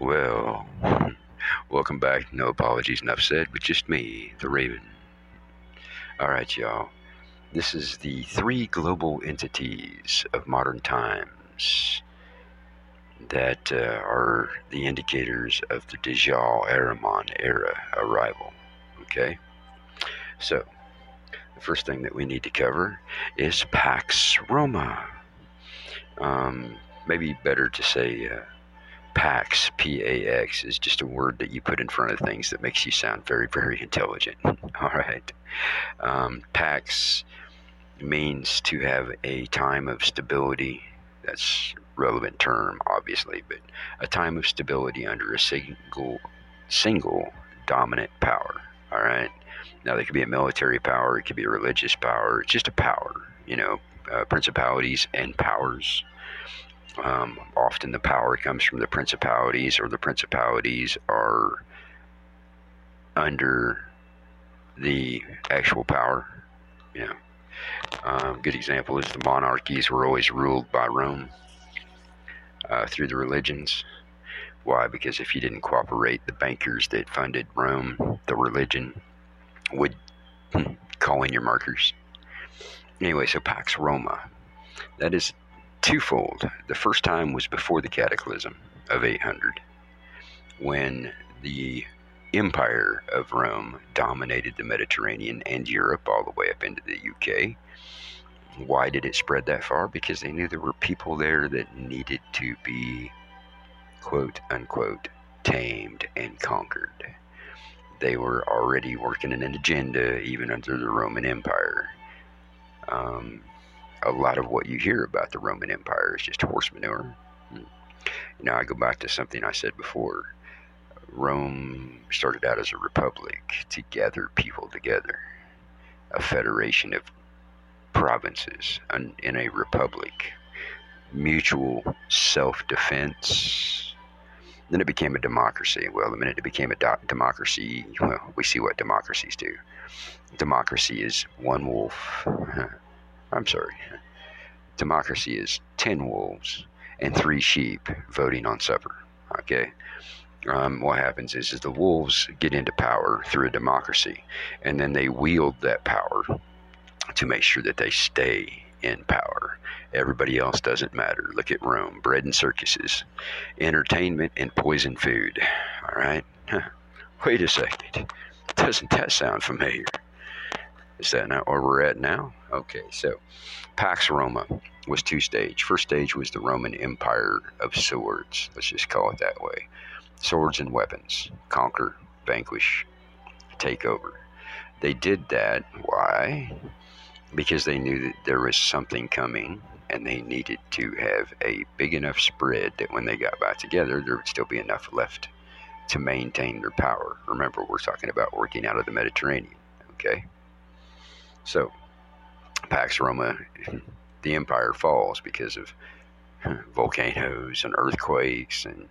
Well, welcome back. No apologies, enough said, but just me, the Raven. All right, y'all. This is the three global entities of modern times that uh, are the indicators of the Dajjal Ahriman era arrival. Okay? So, the first thing that we need to cover is Pax Roma. Um, maybe better to say uh, PAX, P A X, is just a word that you put in front of things that makes you sound very, very intelligent. All right. Um, PAX means to have a time of stability. That's relevant term, obviously, but a time of stability under a single, single dominant power. All right. Now, they could be a military power, it could be a religious power. It's just a power, you know, uh, principalities and powers um, often the power comes from the principalities, or the principalities are under the actual power. Know, um, good example is the monarchies were always ruled by Rome uh, through the religions. Why? Because if you didn't cooperate, the bankers that funded Rome, the religion, would call in your markers. Anyway, so Pax Roma. That is twofold. The first time was before the cataclysm of 800, when the empire of Rome dominated the Mediterranean and Europe all the way up into the UK. Why did it spread that far? Because they knew there were people there that needed to be, quote unquote, tamed and conquered. They were already working an agenda even under the Roman Empire. Um, a lot of what you hear about the Roman Empire is just horse manure. Hmm. You know, I go back to something I said before. Rome started out as a republic to gather people together, a federation of provinces in a republic, mutual self defense. Then it became a democracy. Well, the minute it became a do- democracy, well, we see what democracies do. Democracy is one wolf I'm sorry. Democracy is 10 wolves and three sheep voting on supper. Okay? Um, what happens is, is the wolves get into power through a democracy, and then they wield that power to make sure that they stay in power. Everybody else doesn't matter. Look at Rome bread and circuses, entertainment and poison food. All right? Wait a second. Doesn't that sound familiar? Is that not where we're at now? Okay, so Pax Roma was two stage. First stage was the Roman Empire of swords. Let's just call it that way. Swords and weapons. Conquer, vanquish, take over. They did that. Why? Because they knew that there was something coming and they needed to have a big enough spread that when they got back together, there would still be enough left to maintain their power. Remember, we're talking about working out of the Mediterranean. Okay? So, Pax Roma, the empire falls because of volcanoes and earthquakes and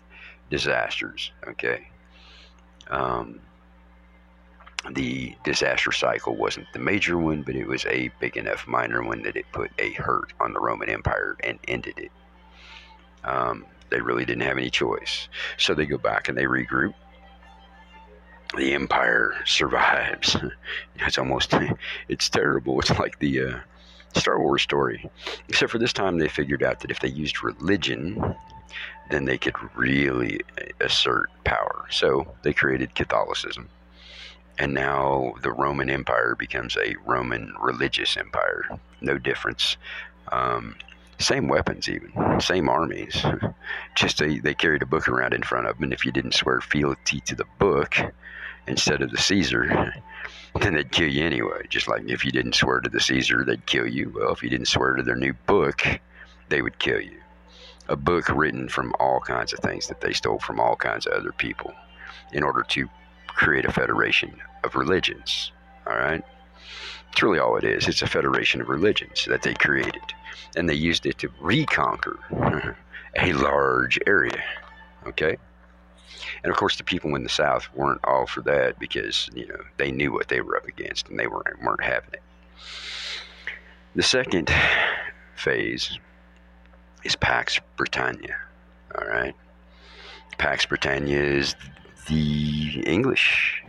disasters. Okay. Um, the disaster cycle wasn't the major one, but it was a big enough minor one that it put a hurt on the Roman Empire and ended it. Um, they really didn't have any choice. So they go back and they regroup the empire survives. it's almost it's terrible. It's like the uh, Star Wars story, except for this time they figured out that if they used religion, then they could really assert power. So they created Catholicism. And now the Roman Empire becomes a Roman religious empire. No difference. Um, same weapons, even same armies. Just they, they carried a book around in front of them, and if you didn't swear fealty to the book, instead of the Caesar, then they'd kill you anyway. Just like if you didn't swear to the Caesar, they'd kill you. Well, if you didn't swear to their new book, they would kill you. a book written from all kinds of things that they stole from all kinds of other people in order to create a federation of religions. All right? It's really all it is. It's a federation of religions that they created. And they used it to reconquer a large area. Okay? And of course, the people in the South weren't all for that because, you know, they knew what they were up against and they weren't, weren't having it. The second phase is Pax Britannia. All right. Pax Britannia is the English.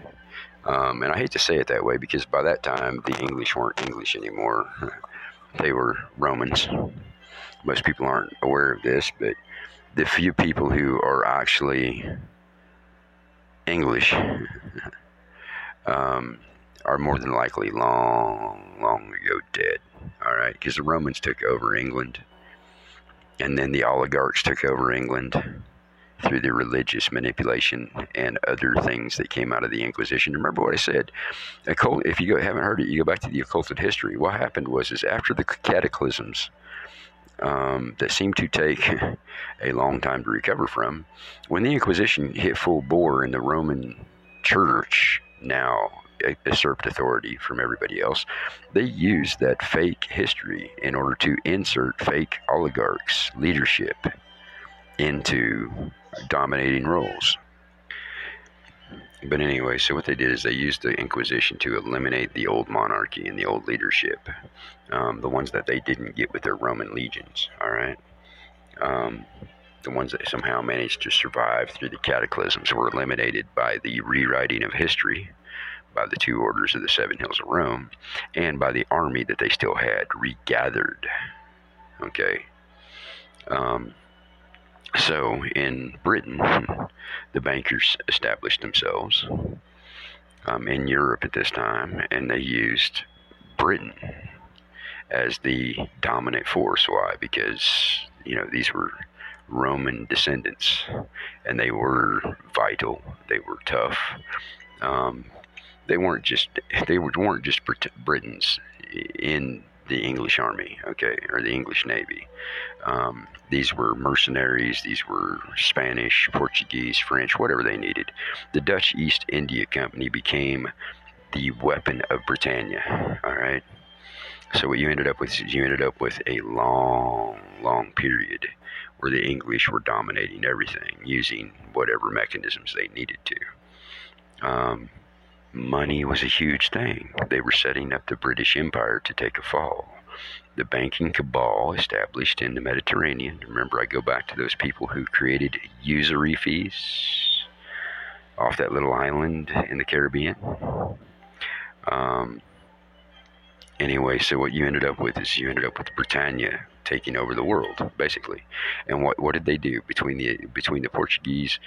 Um, and I hate to say it that way because by that time the English weren't English anymore. They were Romans. Most people aren't aware of this, but the few people who are actually English um, are more than likely long, long ago dead. All right, because the Romans took over England and then the oligarchs took over England through the religious manipulation and other things that came out of the Inquisition. Remember what I said? Occult, if you haven't heard it, you go back to the occulted history. What happened was, is after the cataclysms um, that seemed to take a long time to recover from, when the Inquisition hit full bore in the Roman Church, now usurped authority from everybody else, they used that fake history in order to insert fake oligarchs' leadership into dominating roles. But anyway, so what they did is they used the Inquisition to eliminate the old monarchy and the old leadership, um, the ones that they didn't get with their Roman legions. All right, um, the ones that somehow managed to survive through the cataclysms were eliminated by the rewriting of history by the two orders of the Seven Hills of Rome and by the army that they still had regathered. Okay. Um, so in Britain, the bankers established themselves um, in Europe at this time, and they used Britain as the dominant force. Why? Because you know these were Roman descendants, and they were vital. They were tough. Um, they weren't just they weren't just Britons in the English army, okay, or the English navy. Um, these were mercenaries. These were Spanish, Portuguese, French, whatever they needed. The Dutch East India Company became the weapon of Britannia. All right. So what you ended up with is you ended up with a long, long period where the English were dominating everything using whatever mechanisms they needed to. Um, Money was a huge thing. They were setting up the British Empire to take a fall. The banking cabal established in the Mediterranean. Remember, I go back to those people who created usury fees off that little island in the Caribbean. Um, anyway, so what you ended up with is you ended up with Britannia taking over the world, basically. And what what did they do between the between the Portuguese,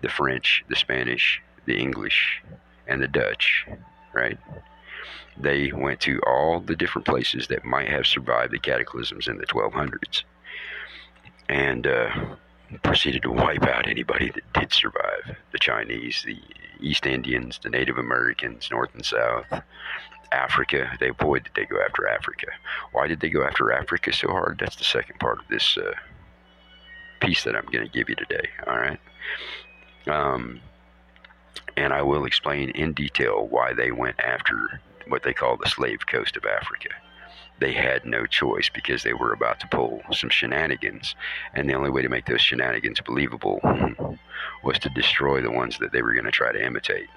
the French, the Spanish, the English, and the Dutch, right? They went to all the different places that might have survived the cataclysms in the 1200s and uh, proceeded to wipe out anybody that did survive the Chinese, the East Indians, the Native Americans, North and South. Africa, they did they go after Africa. Why did they go after Africa so hard? That's the second part of this uh, piece that I'm going to give you today. All right. Um, and I will explain in detail why they went after what they call the slave coast of Africa. They had no choice because they were about to pull some shenanigans, and the only way to make those shenanigans believable was to destroy the ones that they were going to try to imitate.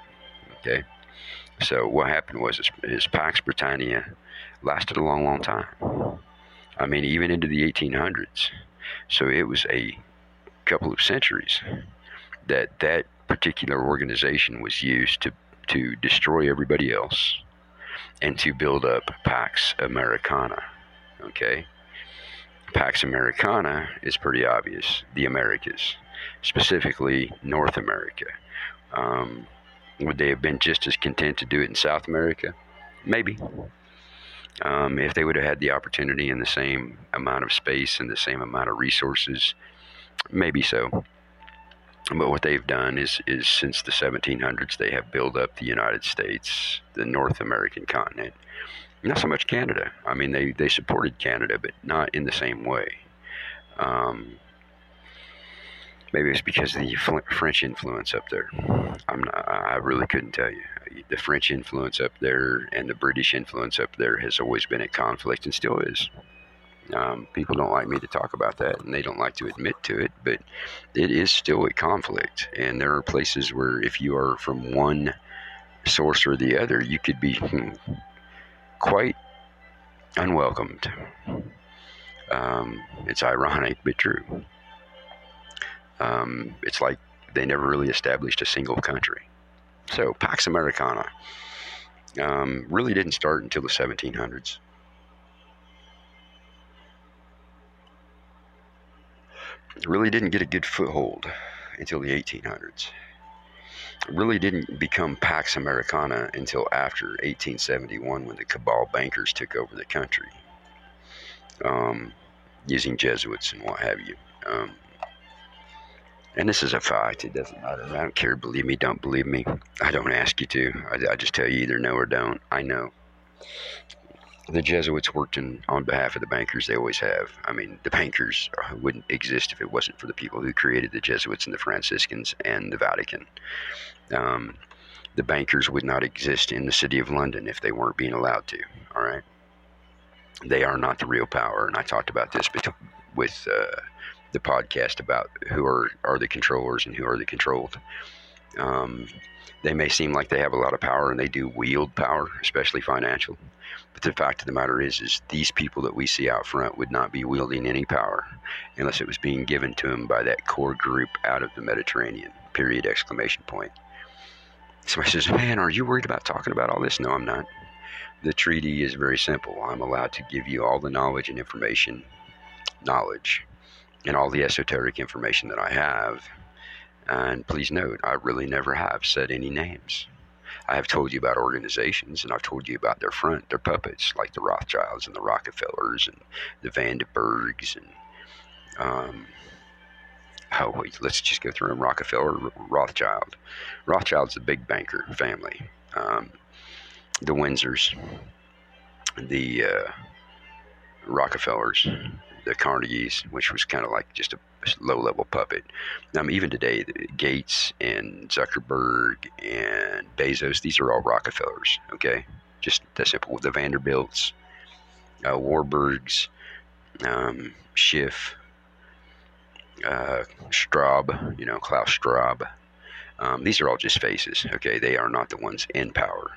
Okay? So what happened was is, is Pax Britannia lasted a long, long time. I mean, even into the 1800s. So it was a couple of centuries that that particular organization was used to, to destroy everybody else and to build up Pax Americana. Okay? Pax Americana is pretty obvious the Americas, specifically North America. Um, would they have been just as content to do it in South America? Maybe. Um, if they would have had the opportunity and the same amount of space and the same amount of resources, maybe so. But what they've done is, is since the 1700s, they have built up the United States, the North American continent. Not so much Canada. I mean, they, they supported Canada, but not in the same way. Um, Maybe it's because of the French influence up there. I'm not, I really couldn't tell you. The French influence up there and the British influence up there has always been at conflict and still is. Um, people don't like me to talk about that and they don't like to admit to it, but it is still a conflict. And there are places where if you are from one source or the other, you could be hmm, quite unwelcomed. Um, it's ironic, but true. Um, it's like they never really established a single country. So Pax Americana um, really didn't start until the 1700s. Really didn't get a good foothold until the 1800s. It really didn't become Pax Americana until after 1871 when the cabal bankers took over the country um, using Jesuits and what have you. Um, and this is a fact. It doesn't matter. I don't care. Believe me, don't believe me. I don't ask you to. I, I just tell you either know or don't. I know the Jesuits worked in, on behalf of the bankers. They always have. I mean, the bankers wouldn't exist if it wasn't for the people who created the Jesuits and the Franciscans and the Vatican. Um, the bankers would not exist in the city of London if they weren't being allowed to. All right. They are not the real power, and I talked about this with uh, the podcast about who are are the controllers and who are the controlled. Um, they may seem like they have a lot of power, and they do wield power, especially financial. But the fact of the matter is, is these people that we see out front would not be wielding any power unless it was being given to them by that core group out of the Mediterranean. Period! Exclamation point. Somebody says, "Man, are you worried about talking about all this?" No, I'm not. The treaty is very simple. I'm allowed to give you all the knowledge and information, knowledge, and all the esoteric information that I have. And please note, I really never have said any names. I have told you about organizations and I've told you about their front, their puppets, like the Rothschilds and the Rockefellers and the Vandenbergs and um, oh wait, let's just go through them. Rockefeller, Rothschild. Rothschild's the big banker family. Um, the Windsors, the uh, Rockefellers, the Carnegies, which was kind of like just a low level puppet. Um, even today, Gates and Zuckerberg and Bezos, these are all Rockefellers, okay? Just that simple. The Vanderbilts, uh, Warburgs, um, Schiff, uh, Schwab, you know, Klaus Schwab. Um, these are all just faces, okay? They are not the ones in power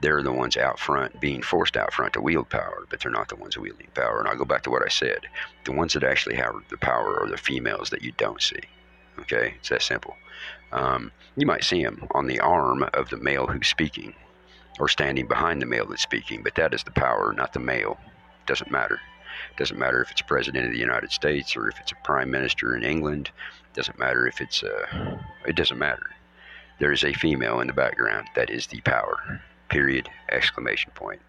they're the ones out front being forced out front to wield power, but they're not the ones wielding power. And I'll go back to what I said. The ones that actually have the power are the females that you don't see. Okay? It's that simple. Um, you might see them on the arm of the male who's speaking or standing behind the male that's speaking, but that is the power, not the male. It doesn't matter. It doesn't matter if it's president of the United States or if it's a prime minister in England. Doesn't matter if it's a. Uh, it doesn't matter. There is a female in the background that is the power period, exclamation point.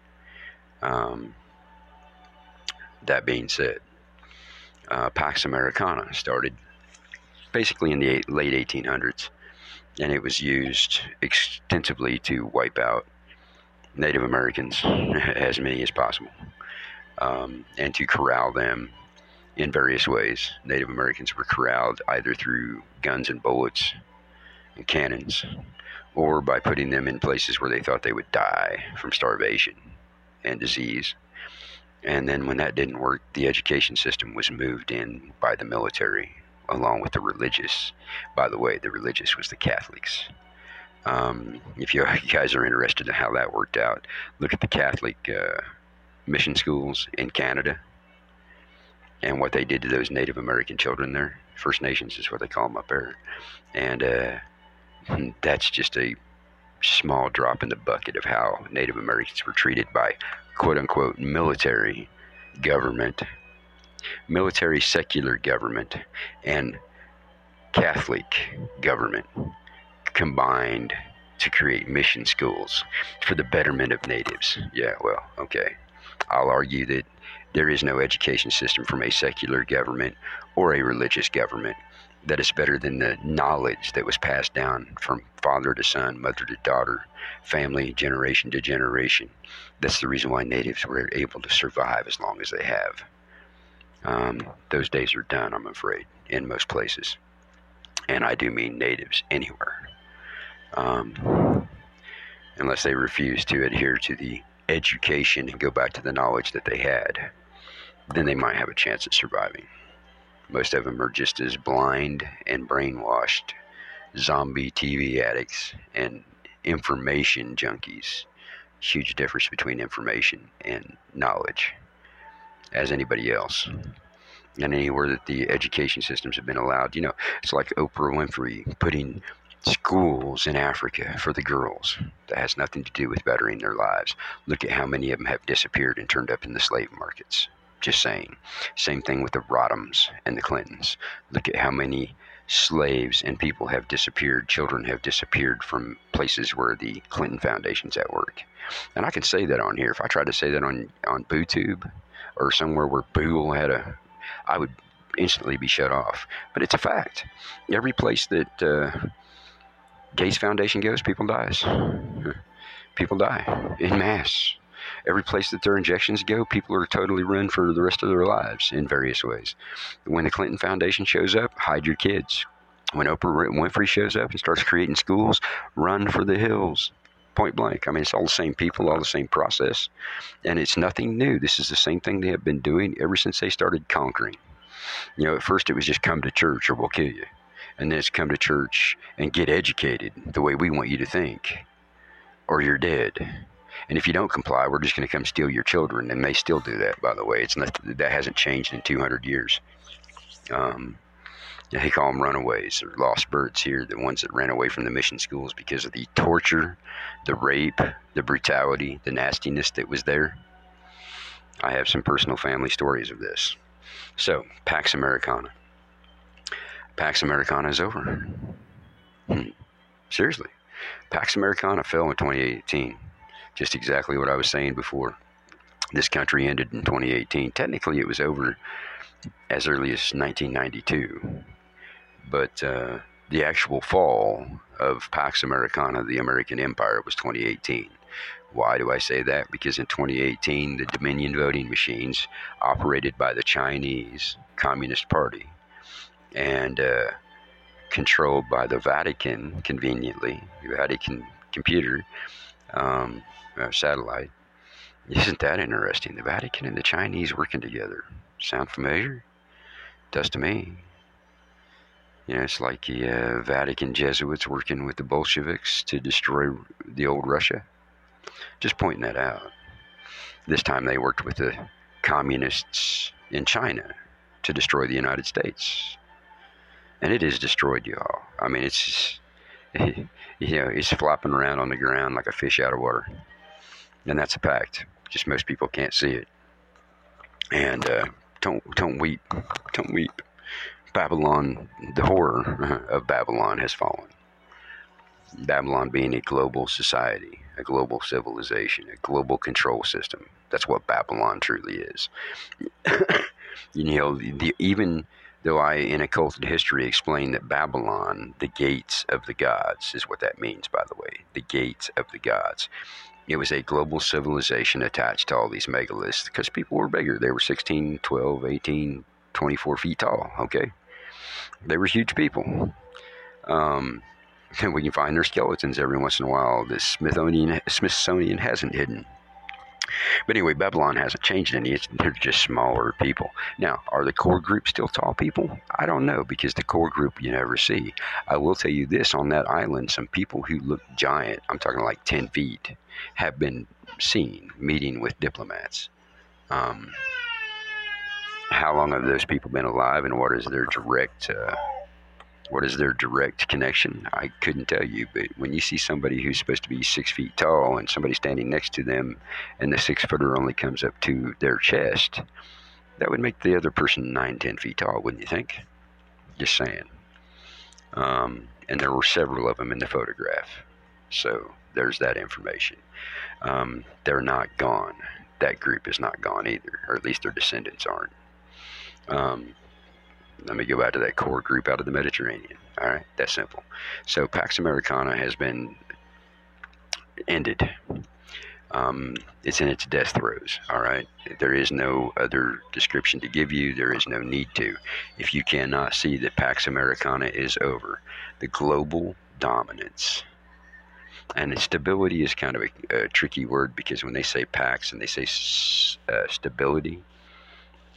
Um, that being said, uh, Pax Americana started basically in the late 1800s, and it was used extensively to wipe out Native Americans, as many as possible, um, and to corral them in various ways. Native Americans were corralled either through guns and bullets and cannons or by putting them in places where they thought they would die from starvation and disease. And then when that didn't work, the education system was moved in by the military along with the religious. By the way, the religious was the Catholics. Um, if you guys are interested in how that worked out, look at the Catholic uh, mission schools in Canada and what they did to those Native American children there. First Nations is what they call them up there. And uh, that's just a small drop in the bucket of how Native Americans were treated by quote unquote military government, military secular government, and Catholic government combined to create mission schools for the betterment of natives. Yeah, well, okay. I'll argue that there is no education system from a secular government or a religious government that is better than the knowledge that was passed down from father to son, mother to daughter, family, generation to generation. That's the reason why natives were able to survive as long as they have. Um, those days are done, I'm afraid, in most places. and I do mean natives anywhere, um, unless they refuse to adhere to the education and go back to the knowledge that they had, then they might have a chance at surviving. Most of them are just as blind and brainwashed zombie TV addicts and information junkies. Huge difference between information and knowledge, as anybody else. And anywhere that the education systems have been allowed, you know, it's like Oprah Winfrey putting schools in Africa for the girls. That has nothing to do with bettering their lives. Look at how many of them have disappeared and turned up in the slave markets. Just saying. Same thing with the Rodhams and the Clintons. Look at how many slaves and people have disappeared, children have disappeared from places where the Clinton Foundation's at work. And I can say that on here. If I tried to say that on, on BooTube or somewhere where Boo had a, I would instantly be shut off. But it's a fact. Every place that uh, Gates Foundation goes, people dies. People die in mass. Every place that their injections go, people are totally ruined for the rest of their lives in various ways. When the Clinton Foundation shows up, hide your kids. When Oprah Winfrey shows up and starts creating schools, run for the hills. Point blank. I mean, it's all the same people, all the same process. And it's nothing new. This is the same thing they have been doing ever since they started conquering. You know, at first it was just come to church or we'll kill you. And then it's come to church and get educated the way we want you to think, or you're dead. And if you don't comply, we're just going to come steal your children. And they still do that, by the way. It's not that hasn't changed in 200 years. Um, they call them runaways or lost birds here, the ones that ran away from the mission schools because of the torture, the rape, the brutality, the nastiness that was there. I have some personal family stories of this. So, Pax Americana. Pax Americana is over. Hmm. Seriously. Pax Americana fell in 2018 just exactly what I was saying before. This country ended in 2018. Technically, it was over as early as 1992, but uh, the actual fall of Pax Americana, the American Empire, was 2018. Why do I say that? Because in 2018, the Dominion voting machines, operated by the Chinese Communist Party and uh, controlled by the Vatican, conveniently, the Vatican computer, um, uh, satellite. Isn't that interesting? The Vatican and the Chinese working together. Sound familiar? Does to me. You know, it's like the uh, Vatican Jesuits working with the Bolsheviks to destroy the old Russia. Just pointing that out. This time they worked with the communists in China to destroy the United States. And it is destroyed, y'all. I mean, it's, you know, it's flopping around on the ground like a fish out of water and that's a fact. Just most people can't see it. And uh, don't don't weep, don't weep. Babylon, the horror of Babylon has fallen. Babylon being a global society, a global civilization, a global control system. That's what Babylon truly is. you know, the, even though I, in occulted history, explain that Babylon, the gates of the gods, is what that means, by the way, the gates of the gods. It was a global civilization attached to all these megaliths because people were bigger. They were 16, 12, 18, 24 feet tall, okay? They were huge people. Um, and we can find their skeletons every once in a while. The Smithsonian, Smithsonian hasn't hidden. But anyway, Babylon hasn't changed any. It's, they're just smaller people. Now, are the core group still tall people? I don't know because the core group you never see. I will tell you this on that island, some people who look giant, I'm talking like 10 feet, have been seen meeting with diplomats. Um, how long have those people been alive and what is their direct. Uh, what is their direct connection? I couldn't tell you, but when you see somebody who's supposed to be six feet tall and somebody standing next to them and the six footer only comes up to their chest, that would make the other person nine, ten feet tall, wouldn't you think? Just saying. Um, and there were several of them in the photograph. So there's that information. Um, they're not gone. That group is not gone either, or at least their descendants aren't. Um, let me go back to that core group out of the Mediterranean. All right, that's simple. So Pax Americana has been ended. Um, it's in its death throes. All right. There is no other description to give you. There is no need to. If you cannot see that Pax Americana is over, the global dominance and stability is kind of a, a, tricky word because when they say Pax and they say uh, stability,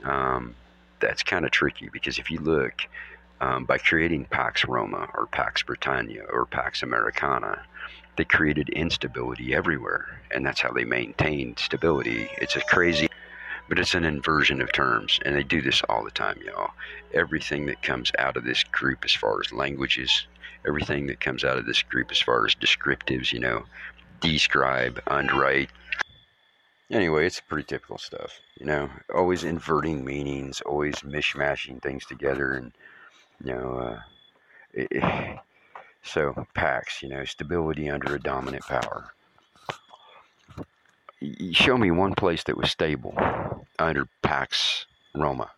um, that's kind of tricky because if you look um, by creating Pax Roma or Pax Britannia or Pax Americana, they created instability everywhere, and that's how they maintained stability. It's a crazy, but it's an inversion of terms, and they do this all the time, y'all. Everything that comes out of this group, as far as languages, everything that comes out of this group, as far as descriptives, you know, describe, underwrite. Anyway, it's pretty typical stuff, you know, always inverting meanings, always mishmashing things together, and you know, uh, it, so Pax, you know, stability under a dominant power. show me one place that was stable under Pax Roma.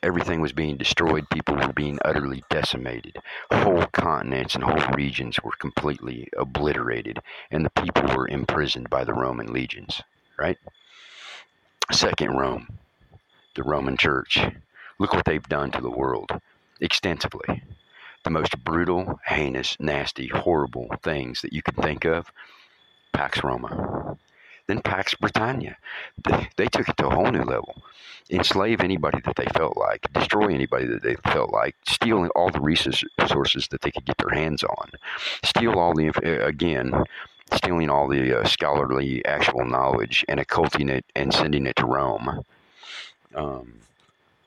Everything was being destroyed. People were being utterly decimated. Whole continents and whole regions were completely obliterated, and the people were imprisoned by the Roman legions, right? Second Rome, the Roman Church. Look what they've done to the world extensively the most brutal, heinous, nasty, horrible things that you can think of. Pax Roma. Then Pax Britannia. They, took it to a whole new level. Enslave anybody that they felt like, destroy anybody that they felt like, steal all the resources that they could get their hands on, steal all the, uh, again, stealing all the uh, scholarly actual knowledge and occulting it and sending it to Rome. Um,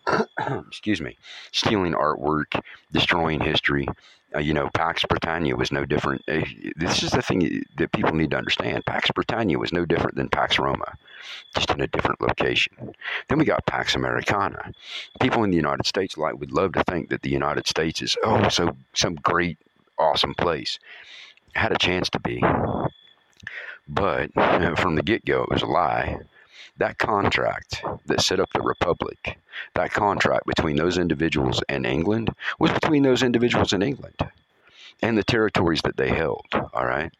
excuse me, stealing artwork, destroying history. Uh, you know, Pax Britannia was no different. Uh, this is the thing that people need to understand. Pax Britannia was no different than Pax Roma, just in a different location. Then we got Pax Americana. People in the United States like would love to think that the United States is oh so some great awesome place. Had a chance to be, but from the get go, it was a lie that contract that set up the republic, that contract between those individuals and England was between those individuals and England and the territories that they held. All right.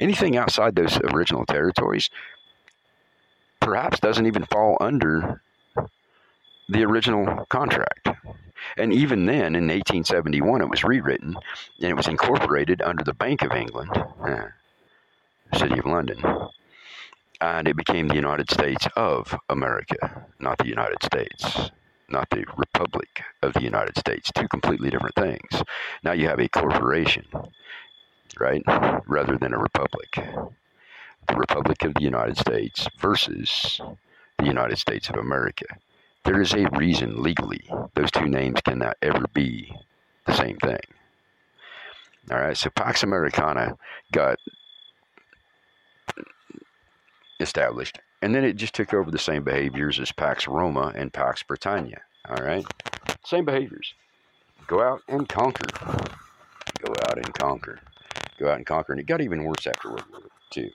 Anything outside those original territories perhaps doesn't even fall under the original contract. And even then, in 1871, it was rewritten and it was incorporated under the Bank of England, uh, City of London and it became the United States of America, not the United States, not the Republic of the United States. Two completely different things. Now you have a corporation, right, rather than a republic. The Republic of the United States versus the United States of America. There is a reason legally those two names cannot ever be the same thing. All right, so Pax Americana got established. And then it just took over the same behaviors as Pax Roma and Pax Britannia. All right? Same behaviors. Go out and conquer. Go out and conquer. Go out and conquer. And it got even worse after World War II.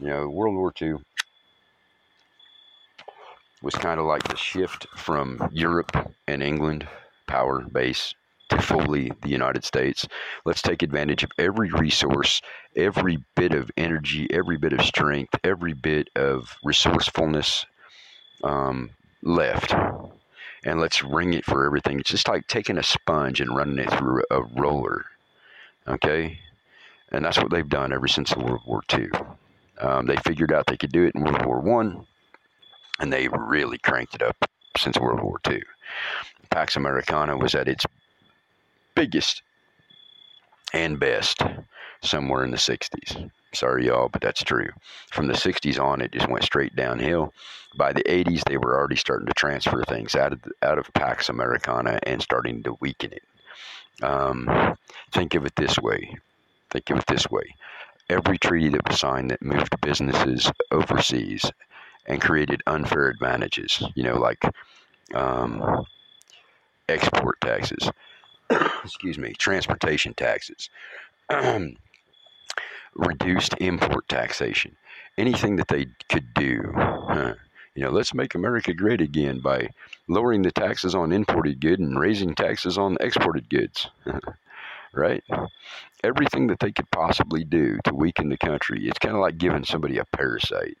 You know, World War II was kind of like the shift from Europe and England power base to fully the United States. Let's take advantage of every resource, every bit of energy, every bit of strength, every bit of resourcefulness um, left. And let's wring it for everything. It's just like taking a sponge and running it through a roller. Okay? And that's what they've done ever since World War II. Um, they figured out they could do it in World War One, and they really cranked it up since World War II. Pax Americana was at its biggest and best somewhere in the 60s. Sorry, y'all, but that's true. From the 60s on, it just went straight downhill. By the 80s, they were already starting to transfer things out of out of Pax Americana and starting to weaken it. Um, think of it this way. Think of it this way. Every treaty that was signed that moved businesses overseas and created unfair advantages, you know, like um, export taxes, excuse me, transportation taxes, reduced import taxation, anything that they could do. Uh, you know, let's make America great again by lowering the taxes on imported goods and raising taxes on exported goods. right? Everything that they could possibly do to weaken the country. It's kind of like giving somebody a parasite.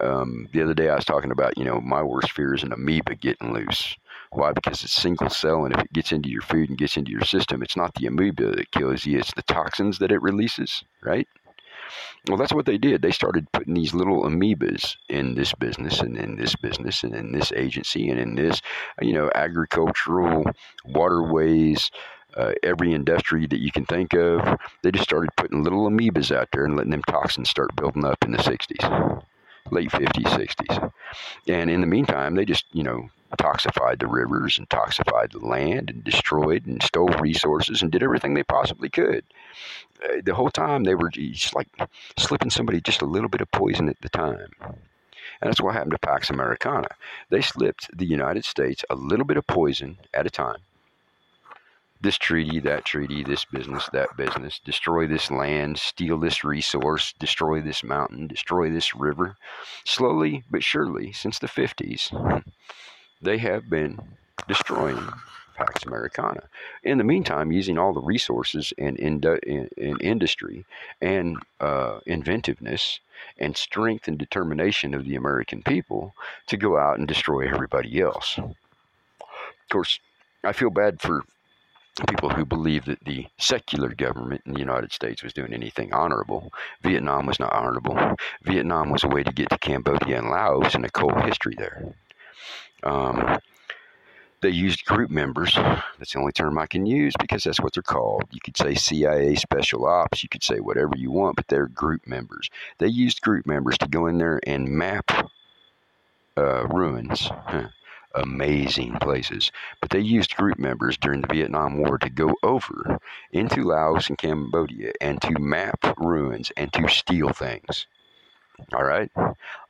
Um, the other day I was talking about, you know, my worst fear is an amoeba getting loose. Why? Because it's single cell, and if it gets into your food and gets into your system, it's not the amoeba that kills you, it's the toxins that it releases, right? Well, that's what they did. They started putting these little amoebas in this business and in this business and in this agency and in this, you know, agricultural, waterways, uh, every industry that you can think of. They just started putting little amoebas out there and letting them toxins start building up in the 60s, late 50s, 60s. And in the meantime, they just, you know, toxified the rivers and toxified the land and destroyed and stole resources and did everything they possibly could. Uh, the whole time they were just like slipping somebody just a little bit of poison at the time. And that's what happened to Pax Americana. They slipped the United States a little bit of poison at a time. This treaty, that treaty, this business, that business, destroy this land, steal this resource, destroy this mountain, destroy this river. Slowly but surely, since the 50s, they have been destroying Pax Americana. In the meantime, using all the resources and in, in, in, industry and uh, inventiveness and strength and determination of the American people to go out and destroy everybody else. Of course, I feel bad for people who believe that the secular government in the United States was doing anything honorable. Vietnam was not honorable. Vietnam was a way to get to Cambodia and Laos and occult history there. Um, they used group members. That's the only term I can use because that's what they're called. You could say CIA special ops, you could say whatever you want, but they're group members. They used group members to go in there and map uh, ruins. Huh. Amazing places. But they used group members during the Vietnam War to go over into Laos and Cambodia and to map ruins and to steal things. All right?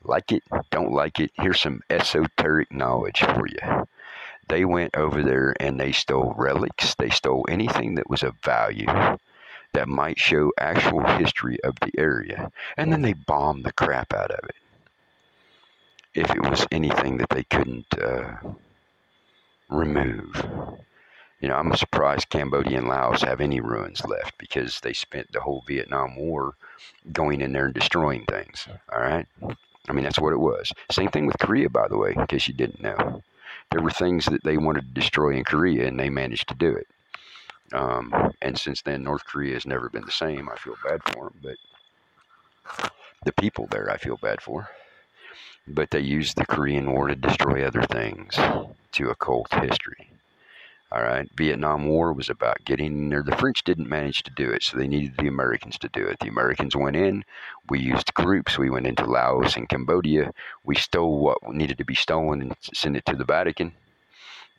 Like it, don't like it. Here's some esoteric knowledge for you. They went over there and they stole relics, they stole anything that was of value that might show actual history of the area, and then they bombed the crap out of it. If it was anything that they couldn't uh, remove. You know, I'm surprised Cambodia and Laos have any ruins left because they spent the whole Vietnam War going in there and destroying things. All right? I mean, that's what it was. Same thing with Korea, by the way, in case you didn't know there were things that they wanted to destroy in Korea, and they managed to do it. Um, and since then, North Korea has never been the same. I feel bad for them, but the people there, I feel bad for. But they used the Korean War to destroy other things to occult history. All right. Vietnam War was about getting in there. The French didn't manage to do it, so they needed the Americans to do it. The Americans went in. We used groups. We went into Laos and Cambodia. We stole what needed to be stolen and sent it to the Vatican.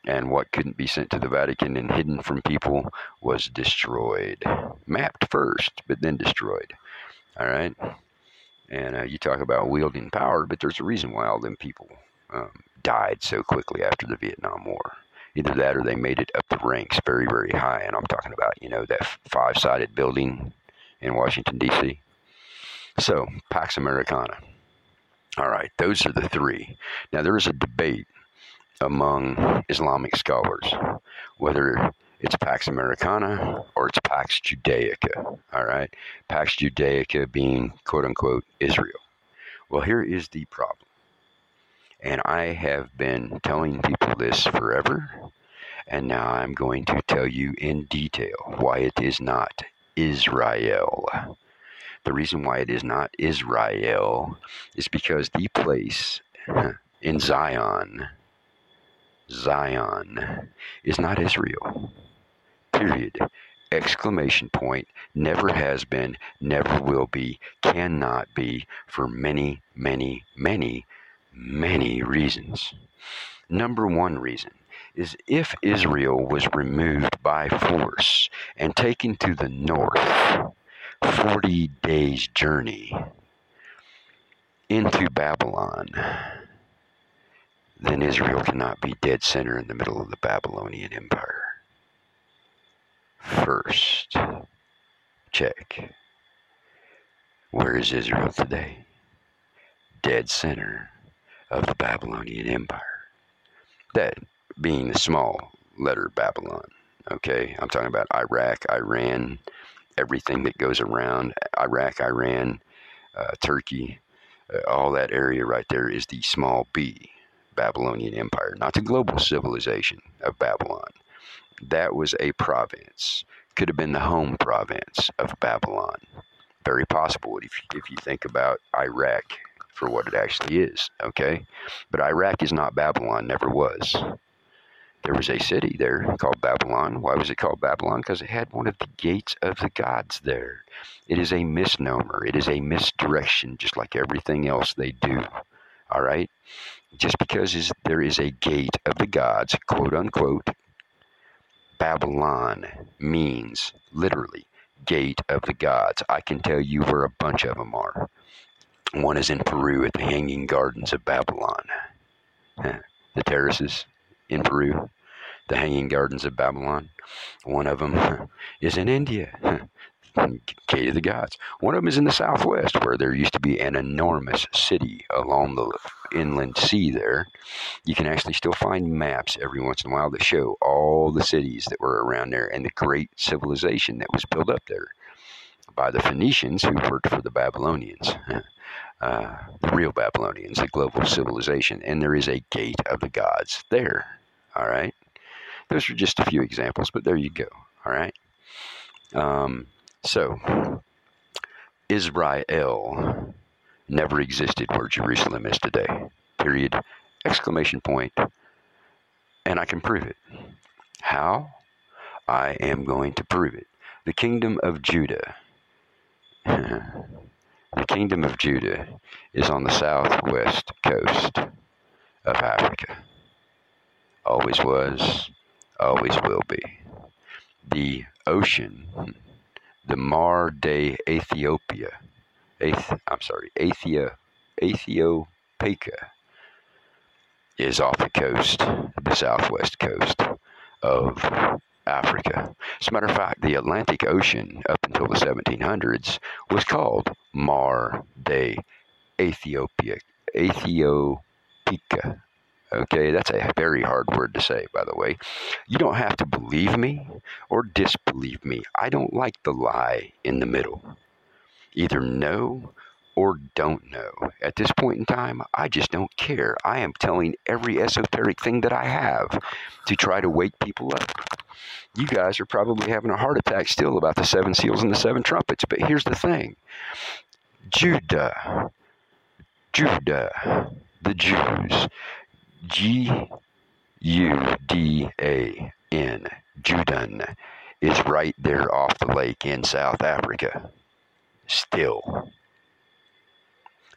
And what couldn't be sent to the Vatican and hidden from people was destroyed. Mapped first, but then destroyed. All right. And uh, you talk about wielding power, but there's a reason why all them people um, died so quickly after the Vietnam War. Either that or they made it up the ranks very, very high. And I'm talking about, you know, that five sided building in Washington, D.C. So, Pax Americana. All right, those are the three. Now, there is a debate among Islamic scholars whether it's Pax Americana or it's Pax Judaica. All right, Pax Judaica being quote unquote Israel. Well, here is the problem. And I have been telling people this forever. And now I'm going to tell you in detail why it is not Israel. The reason why it is not Israel is because the place in Zion, Zion, is not Israel. Period. Exclamation point. Never has been, never will be, cannot be for many, many, many many reasons. Number one reason is if Israel was removed by force and taken to the north, 40 days' journey into Babylon, then Israel cannot be dead center in the middle of the Babylonian Empire. First, check. Where is Israel today? Dead center of the Babylonian Empire. That being the small letter Babylon. Okay, I'm talking about Iraq, Iran, everything that goes around Iraq, Iran, uh, Turkey, uh, all that area right there is the small b Babylonian Empire, not the global civilization of Babylon. That was a province, could have been the home province of Babylon. Very possible if, if you think about Iraq for what it actually is, okay? But Iraq is not Babylon, never was. There was a city there called Babylon. Why was it called Babylon? Because it had one of the gates of the gods there. It is a misnomer, it is a misdirection, just like everything else they do. All right? Just because there is a gate of the gods, quote unquote, Babylon means literally gate of the gods. I can tell you where a bunch of them are. One is in Peru at the Hanging Gardens of Babylon. The terraces in Peru, the Hanging Gardens of Babylon. One of them is in India, Gate of the Gods. One of them is in the southwest, where there used to be an enormous city along the inland sea there. You can actually still find maps every once in a while that show all the cities that were around there and the great civilization that was built up there by the Phoenicians who worked for the Babylonians. Uh, the real Babylonians, the global civilization, and there is a gate of the gods there. All right. Those are just a few examples, but there you go. All right. Um, so, Israel never existed where Jerusalem is today. Period. Exclamation point. And I can prove it. How? I am going to prove it. The kingdom of Judah. the kingdom of Judah is on the southwest coast of Africa always was, always will be. The ocean, the Mar de Ethiopia, I'm sorry, Athia, Ethiopia, is off the coast, the southwest coast of Africa. As a matter of fact, the Atlantic Ocean up until the 1700s was called Mar de Ethiopia, Ethiopia, Okay, that's a very hard word to say, by the way. You don't have to believe me or disbelieve me. I don't like the lie in the middle. Either know or don't know. At this point in time, I just don't care. I am telling every esoteric thing that I have to try to wake people up. You guys are probably having a heart attack still about the seven seals and the seven trumpets, but here's the thing Judah, Judah, the Jews, G U D A N, Judan, is right there off the lake in South Africa. Still.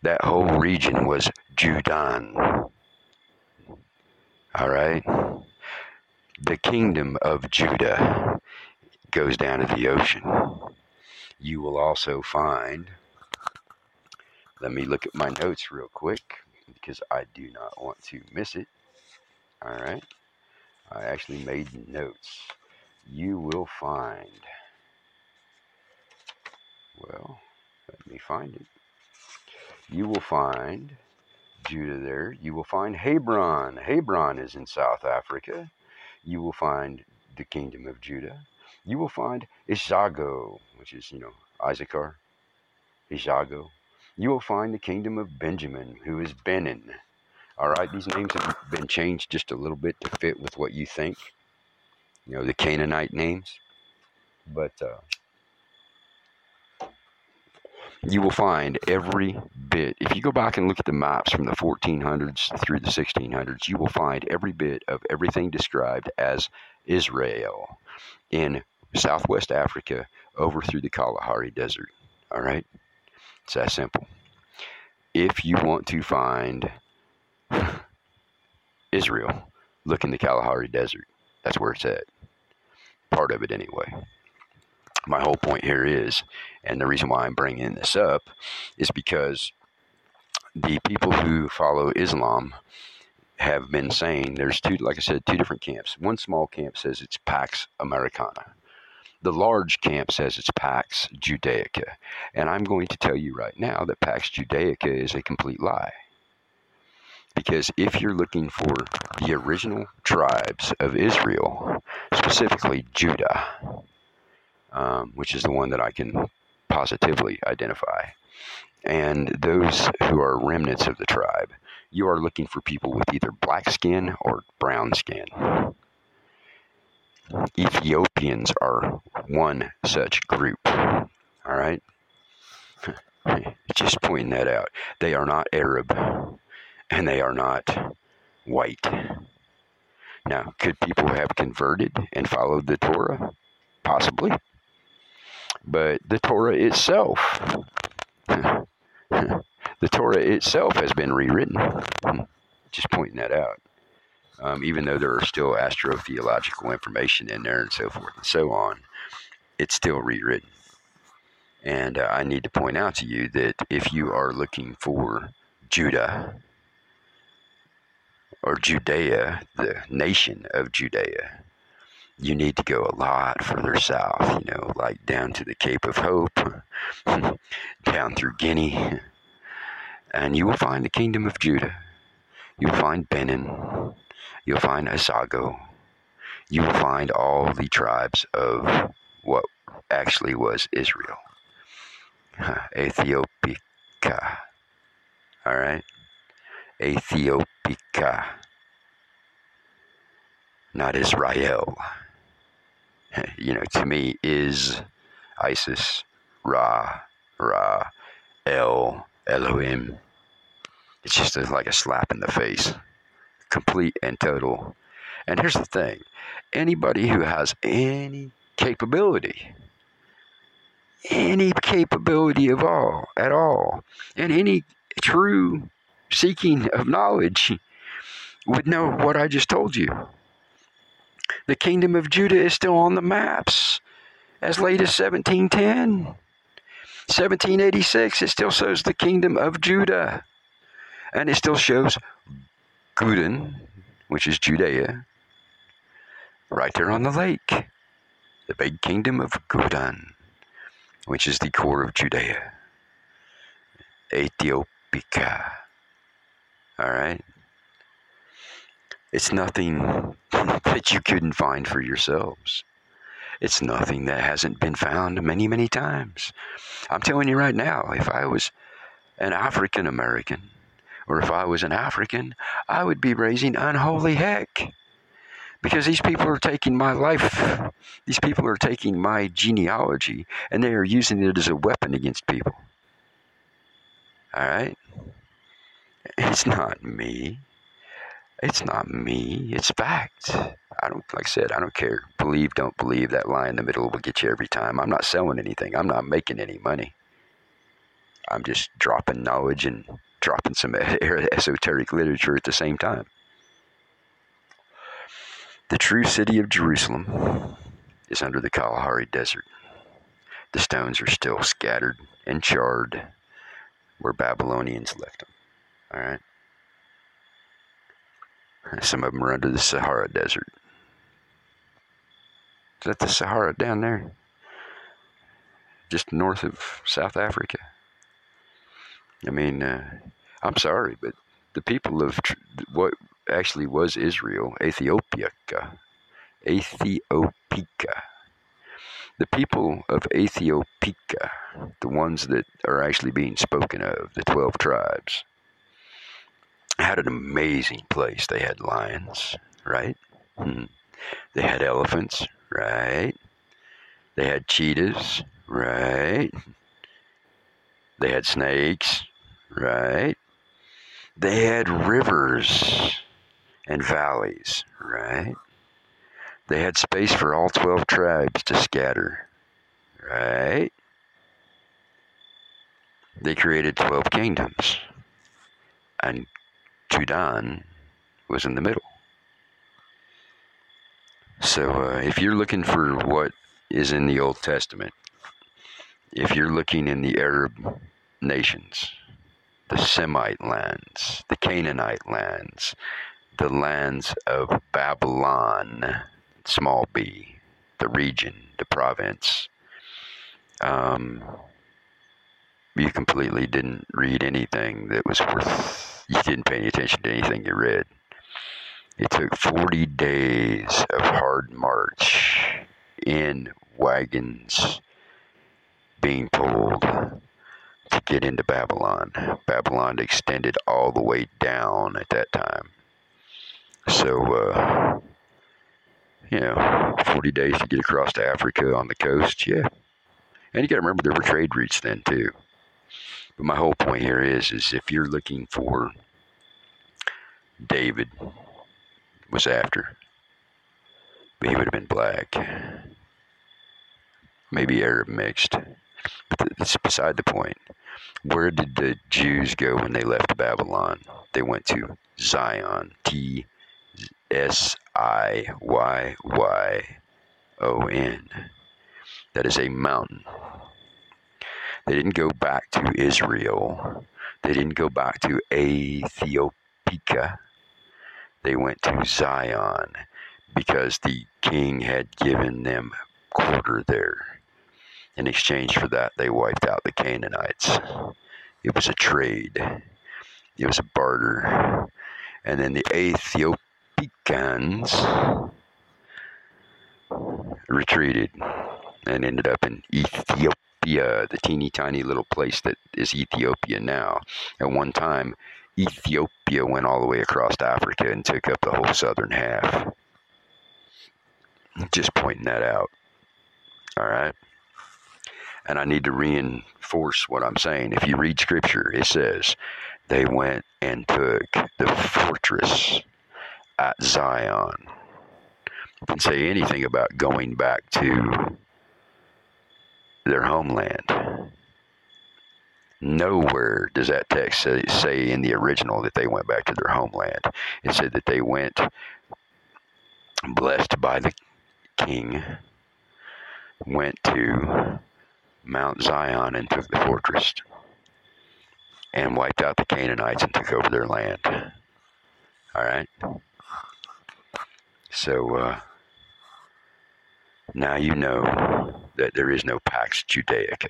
That whole region was Judan. All right? The kingdom of Judah goes down to the ocean. You will also find, let me look at my notes real quick because I do not want to miss it. All right. I actually made notes. You will find, well, let me find it. You will find Judah there. You will find Hebron. Hebron is in South Africa. You will find the kingdom of Judah. You will find Ishago, which is, you know, Issachar. Ishago you will find the kingdom of Benjamin, who is Benin. All right, these names have been changed just a little bit to fit with what you think, you know, the Canaanite names. But uh, you will find every bit, if you go back and look at the maps from the 1400s through the 1600s, you will find every bit of everything described as Israel in southwest Africa over through the Kalahari Desert. All right? It's that simple. If you want to find Israel, look in the Kalahari Desert. That's where it's at. Part of it, anyway. My whole point here is, and the reason why I'm bringing this up is because the people who follow Islam have been saying there's two, like I said, two different camps. One small camp says it's Pax Americana. The large camp says it's Pax Judaica. And I'm going to tell you right now that Pax Judaica is a complete lie. Because if you're looking for the original tribes of Israel, specifically Judah, um, which is the one that I can positively identify, and those who are remnants of the tribe, you are looking for people with either black skin or brown skin. Ethiopians are one such group. All right? Just pointing that out. They are not Arab and they are not white. Now, could people have converted and followed the Torah? Possibly. But the Torah itself, the Torah itself has been rewritten. Just pointing that out. Um, even though there are still astrotheological information in there and so forth and so on, it's still rewritten. And uh, I need to point out to you that if you are looking for Judah or Judea, the nation of Judea, you need to go a lot further south, you know, like down to the Cape of Hope, down through Guinea, and you will find the kingdom of Judah. You'll find Benin, you'll find Asago, you will find all the tribes of what actually was Israel. Ethiopica. All right? Ethiopica. Not Israel. You know, to me, is Isis, Ra, Ra, El, Elohim. It's just like a slap in the face. Complete and total. And here's the thing anybody who has any capability any capability of all at all and any true seeking of knowledge would know what I just told you. The kingdom of Judah is still on the maps as late as 1710. 1786, it still shows the kingdom of Judah. And it still shows Guden, which is Judea, right there on the lake. The big kingdom of Guden which is the core of Judea. Ethiopica. All right? It's nothing that you couldn't find for yourselves. It's nothing that hasn't been found many, many times. I'm telling you right now, if I was an African American, or if I was an African, I would be raising unholy heck because these people are taking my life, these people are taking my genealogy, and they are using it as a weapon against people. All right? It's not me. It's not me. It's fact. I don't, like I said, I don't care. Believe, don't believe. That lie in the middle will get you every time. I'm not selling anything. I'm not making any money. I'm just dropping knowledge and dropping some esoteric literature at the same time. The true city of Jerusalem is under the Kalahari Desert. The stones are still scattered and charred where Babylonians left them. All right. Some of them are under the Sahara Desert. Is that the Sahara down there? Just north of South Africa. I mean, uh, I'm sorry, but the people of tr- what actually was Israel, Ethiopia, Ethiopica. The people of Ethiopia, the ones that are actually being spoken of, the 12 tribes, had an amazing place. They had lions, right? Hmm. They had elephants, right? They had cheetahs, right? They had snakes, right? They had rivers and valleys, right? They had space for all 12 tribes to scatter, right? They created 12 kingdoms, and Judan was in the middle. So, uh, if you're looking for what is in the Old Testament, if you're looking in the Arab nations, the Semite lands, the Canaanite lands, the lands of Babylon, small b, the region, the province. Um, you completely didn't read anything that was worth you didn't pay any attention to anything you read. It took 40 days of hard march in wagons being pulled to get into Babylon. Babylon extended all the way down at that time. So, uh, you know, 40 days to get across to Africa on the coast, yeah. And you got to remember there were trade routes then too. But my whole point here is, is if you're looking for David was after. But he would have been black. Maybe Arab mixed. But that's beside the point. Where did the Jews go when they left Babylon? They went to Zion. T S I Y Y O N. That is a mountain. They didn't go back to Israel. They didn't go back to Ethiopia they went to Zion because the king had given them quarter there. In exchange for that, they wiped out the Canaanites. It was a trade, it was a barter. And then the Ethiopians retreated and ended up in Ethiopia, the teeny tiny little place that is Ethiopia now. At one time, Ethiopia went all the way across Africa and took up the whole southern half. Just pointing that out. All right. And I need to reinforce what I'm saying. If you read scripture, it says they went and took the fortress at Zion. You can say anything about going back to their homeland. Nowhere does that text say, in the original that they went back to their homeland. It said that they went blessed by the king, went to Mount Zion and took the fortress, and wiped out the Canaanites and took over their land. All right. So uh, now you know that there is no Pax Judaica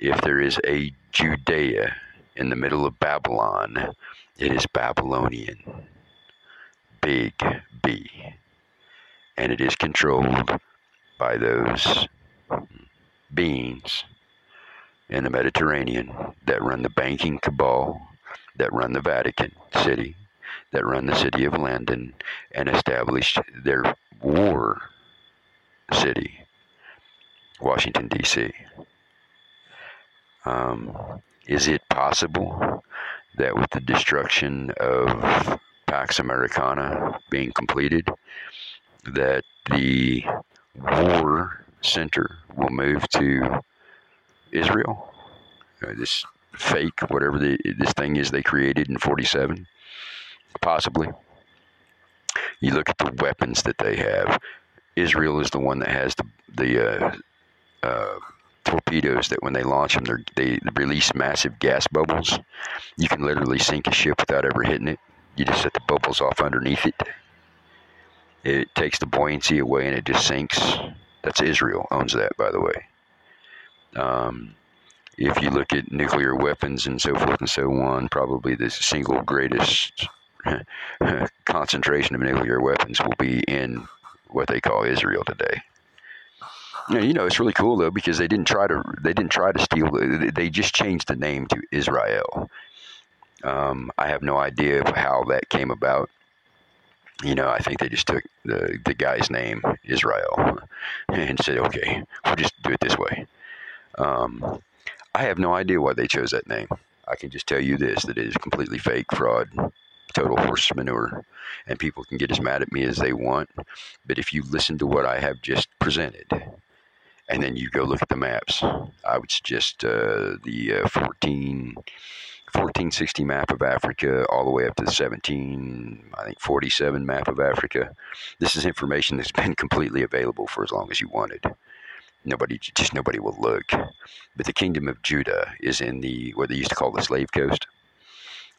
if there is a Judea in the middle of Babylon, it is Babylonian. Big B. And it is controlled by those beings in the Mediterranean that run the banking cabal, that run the Vatican City, that run the city of London, and established their war city, Washington, D.C. Um, is it possible that with the destruction of Pax Americana being completed, that the war center will move to Israel? Uh, this fake, whatever the, this thing is they created in 47? Possibly. You look at the weapons that they have. Israel is the one that has the, the uh, uh, torpedoes that when they launch them, they release massive gas bubbles. You can literally sink a ship without ever hitting it. You just set the bubbles off underneath it. It takes the buoyancy away and it just sinks. That's Israel owns that, by the way. Um, if you look at nuclear weapons and so forth and so on, probably the single greatest concentration of nuclear weapons will be in what they call Israel today. You know, it's really cool though because they didn't try to they didn't try to steal. They just changed the name to Israel. Um, I have no idea how that came about. You know, I think they just took the the guy's name Israel and said, "Okay, we'll just do it this way." Um, I have no idea why they chose that name. I can just tell you this: that it is completely fake, fraud, total horse manure, and people can get as mad at me as they want. But if you listen to what I have just presented, and then you go look at the maps. I would suggest uh, the uh, 14, 1460 map of Africa all the way up to the 17, I think 47 map of Africa. This is information that's been completely available for as long as you wanted. Nobody, just nobody will look. But the kingdom of Judah is in the what they used to call the slave coast,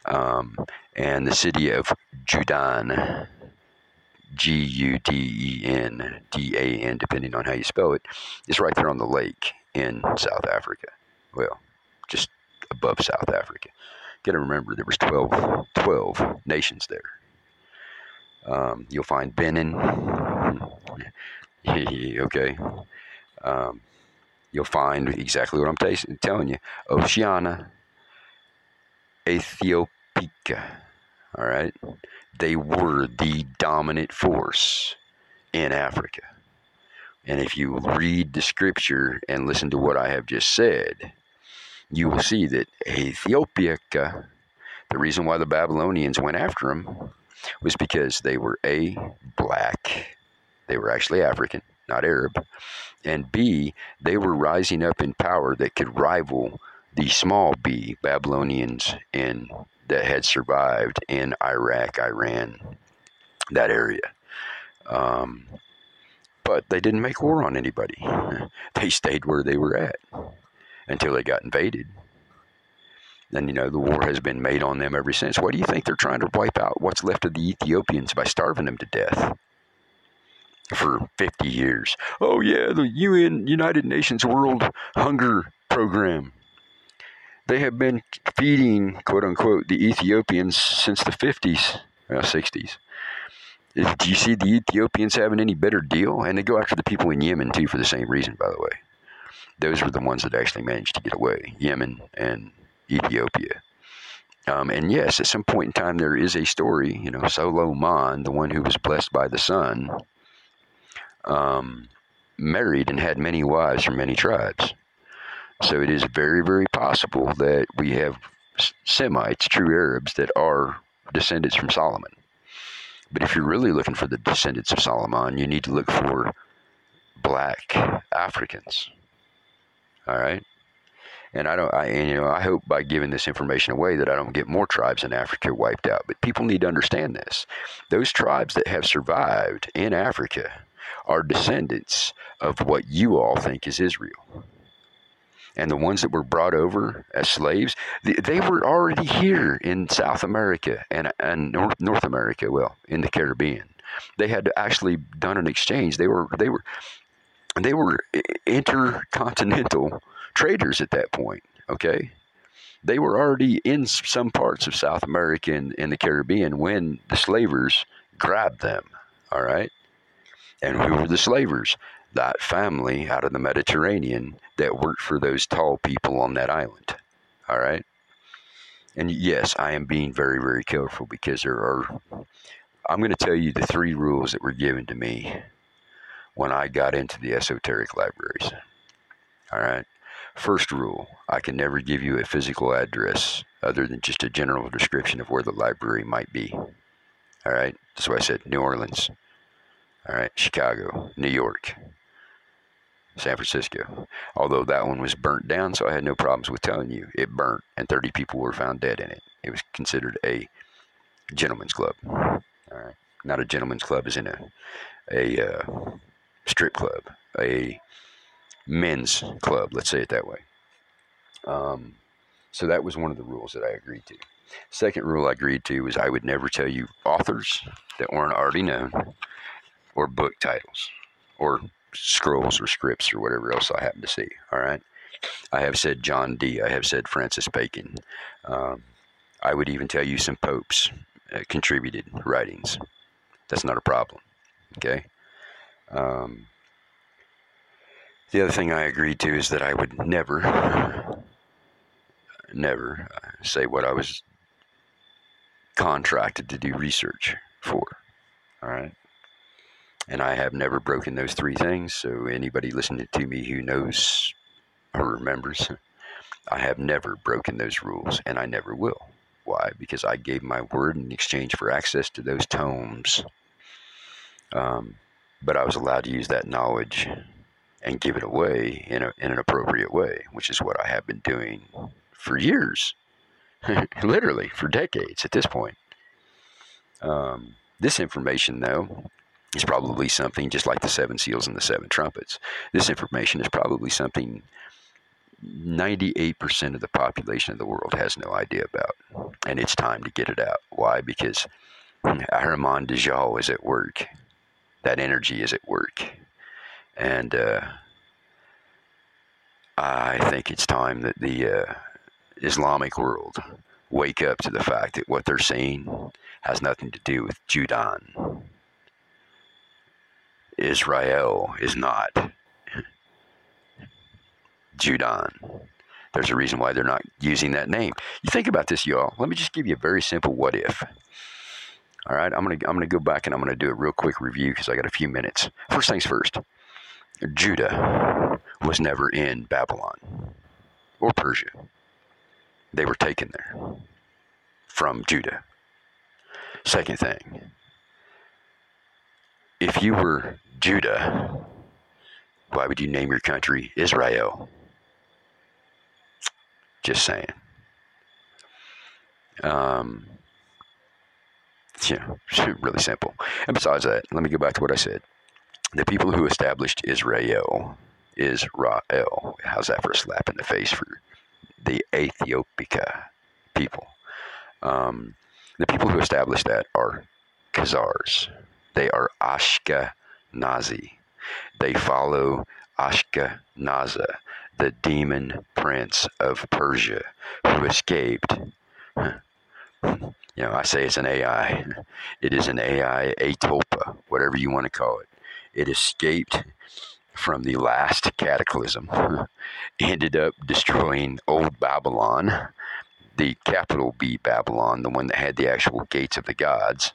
um, and the city of Judan G U D E N D A N, depending on how you spell it, is right there on the lake in South Africa. Well, just above South Africa. got to remember there was 12, 12 nations there. Um, you'll find Benin. okay. Um, you'll find exactly what I'm t- telling you. Oceania, Ethiopica. All right. They were the dominant force in Africa. And if you read the scripture and listen to what I have just said, you will see that Ethiopia, the reason why the Babylonians went after them was because they were A, black, they were actually African, not Arab, and B, they were rising up in power that could rival the small b Babylonians in that had survived in Iraq, Iran, that area. Um, but they didn't make war on anybody. They stayed where they were at until they got invaded. And you know the war has been made on them ever since. What do you think they're trying to wipe out what's left of the Ethiopians by starving them to death? For 50 years. Oh, yeah, the UN, United Nations World Hunger Program. They have been feeding, quote unquote, the Ethiopians since the 50s, uh, 60s. Do you see the Ethiopians having any better deal? And they go after the people in Yemen too for the same reason, by the way. Those were the ones that actually managed to get away Yemen and Ethiopia. Um, and yes, at some point in time, there is a story, you know, Solomon, the one who was blessed by the sun, um, married and had many wives from many tribes. So it is very, very possible that we have Semites, true Arabs, that are descendants from Solomon. But if you're really looking for the descendants of Solomon, you need to look for black Africans. All right? And I don't, I, and, you know, I hope by giving this information away that I don't get more tribes in Africa wiped out. But people need to understand this. Those tribes that have survived in Africa are descendants of what you all think is Israel and the ones that were brought over as slaves, they were already here in South America and, and North, North America, well, in the Caribbean. They had actually done an exchange. They were they were they were intercontinental traders at that point. Okay, they were already in some parts of South America and, and the Caribbean when the slavers grabbed them. All right, and who were the slavers? That family out of the Mediterranean that worked for those tall people on that island. All right. And yes, I am being very, very careful because there are, I'm going to tell you the three rules that were given to me when I got into the esoteric libraries. All right. First rule I can never give you a physical address other than just a general description of where the library might be. All right. That's why I said New Orleans. All right. Chicago, New York, San Francisco. Although that one was burnt down, so I had no problems with telling you it burnt and 30 people were found dead in it. It was considered a gentleman's club. All right. Not a gentleman's club is in a, a uh, strip club, a men's club, let's say it that way. Um, so that was one of the rules that I agreed to. Second rule I agreed to was I would never tell you authors that weren't already known or book titles or scrolls or scripts or whatever else I happen to see. All right. I have said John Dee. I have said Francis Bacon. Um, I would even tell you some popes uh, contributed writings. That's not a problem. Okay. Um, the other thing I agreed to is that I would never, never uh, say what I was contracted to do research for. All right. And I have never broken those three things. So, anybody listening to me who knows or remembers, I have never broken those rules and I never will. Why? Because I gave my word in exchange for access to those tomes. Um, but I was allowed to use that knowledge and give it away in, a, in an appropriate way, which is what I have been doing for years, literally for decades at this point. Um, this information, though, is probably something just like the seven seals and the seven trumpets. This information is probably something 98% of the population of the world has no idea about. And it's time to get it out. Why? Because Ahriman Dajjal is at work. That energy is at work. And uh, I think it's time that the uh, Islamic world wake up to the fact that what they're seeing has nothing to do with Judan. Israel is not Judan. There's a reason why they're not using that name. You think about this, y'all. Let me just give you a very simple what if. All right, I'm gonna I'm gonna go back and I'm gonna do a real quick review because I got a few minutes. First things first. Judah was never in Babylon or Persia. They were taken there from Judah. Second thing, if you were Judah, why would you name your country Israel? Just saying. Um, yeah, really simple. And besides that, let me go back to what I said. The people who established Israel, Israel, how's that for a slap in the face for the Ethiopica people? Um, the people who established that are Khazars. They are Ashkenazi. They follow Ashkenaz, the demon prince of Persia, who escaped. You know, I say it's an AI. It is an AI, Atopa, whatever you want to call it. It escaped from the last cataclysm, ended up destroying old Babylon, the capital B Babylon, the one that had the actual gates of the gods,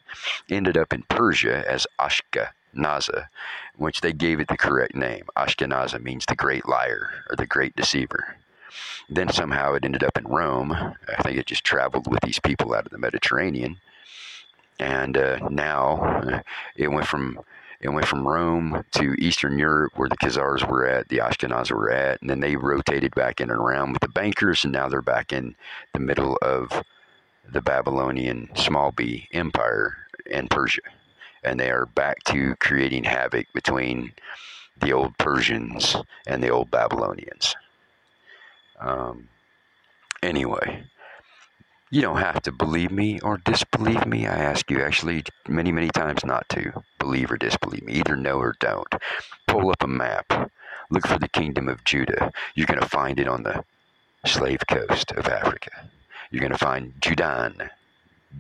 ended up in Persia as Ashkenaza, which they gave it the correct name. Ashkenaza means the great liar or the great deceiver. Then somehow it ended up in Rome. I think it just traveled with these people out of the Mediterranean. And uh, now uh, it went from it went from Rome to Eastern Europe, where the Khazars were at, the Ashkenaz were at, and then they rotated back in and around with the bankers, and now they're back in the middle of the Babylonian small b empire and Persia. And they are back to creating havoc between the old Persians and the old Babylonians. Um, anyway, you don't have to believe me or disbelieve me. I ask you actually many, many times not to believe or disbelieve me. Either know or don't. Pull up a map. Look for the kingdom of Judah. You're going to find it on the slave coast of Africa. You're going to find Judan.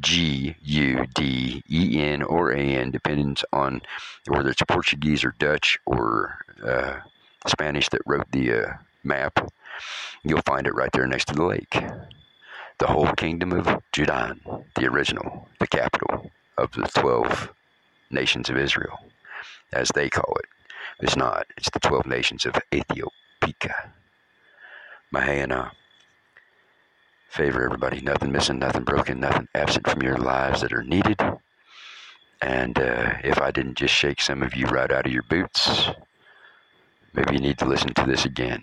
G U D E N or A N, depends on whether it's Portuguese or Dutch or uh, Spanish that wrote the uh, map. You'll find it right there next to the lake the whole kingdom of Judan, the original, the capital of the 12 nations of Israel, as they call it. It's not, it's the 12 nations of Ethiopia. Mahe Ohna. Favor everybody, nothing missing, nothing broken, nothing absent from your lives that are needed. And uh, if I didn't just shake some of you right out of your boots, maybe you need to listen to this again.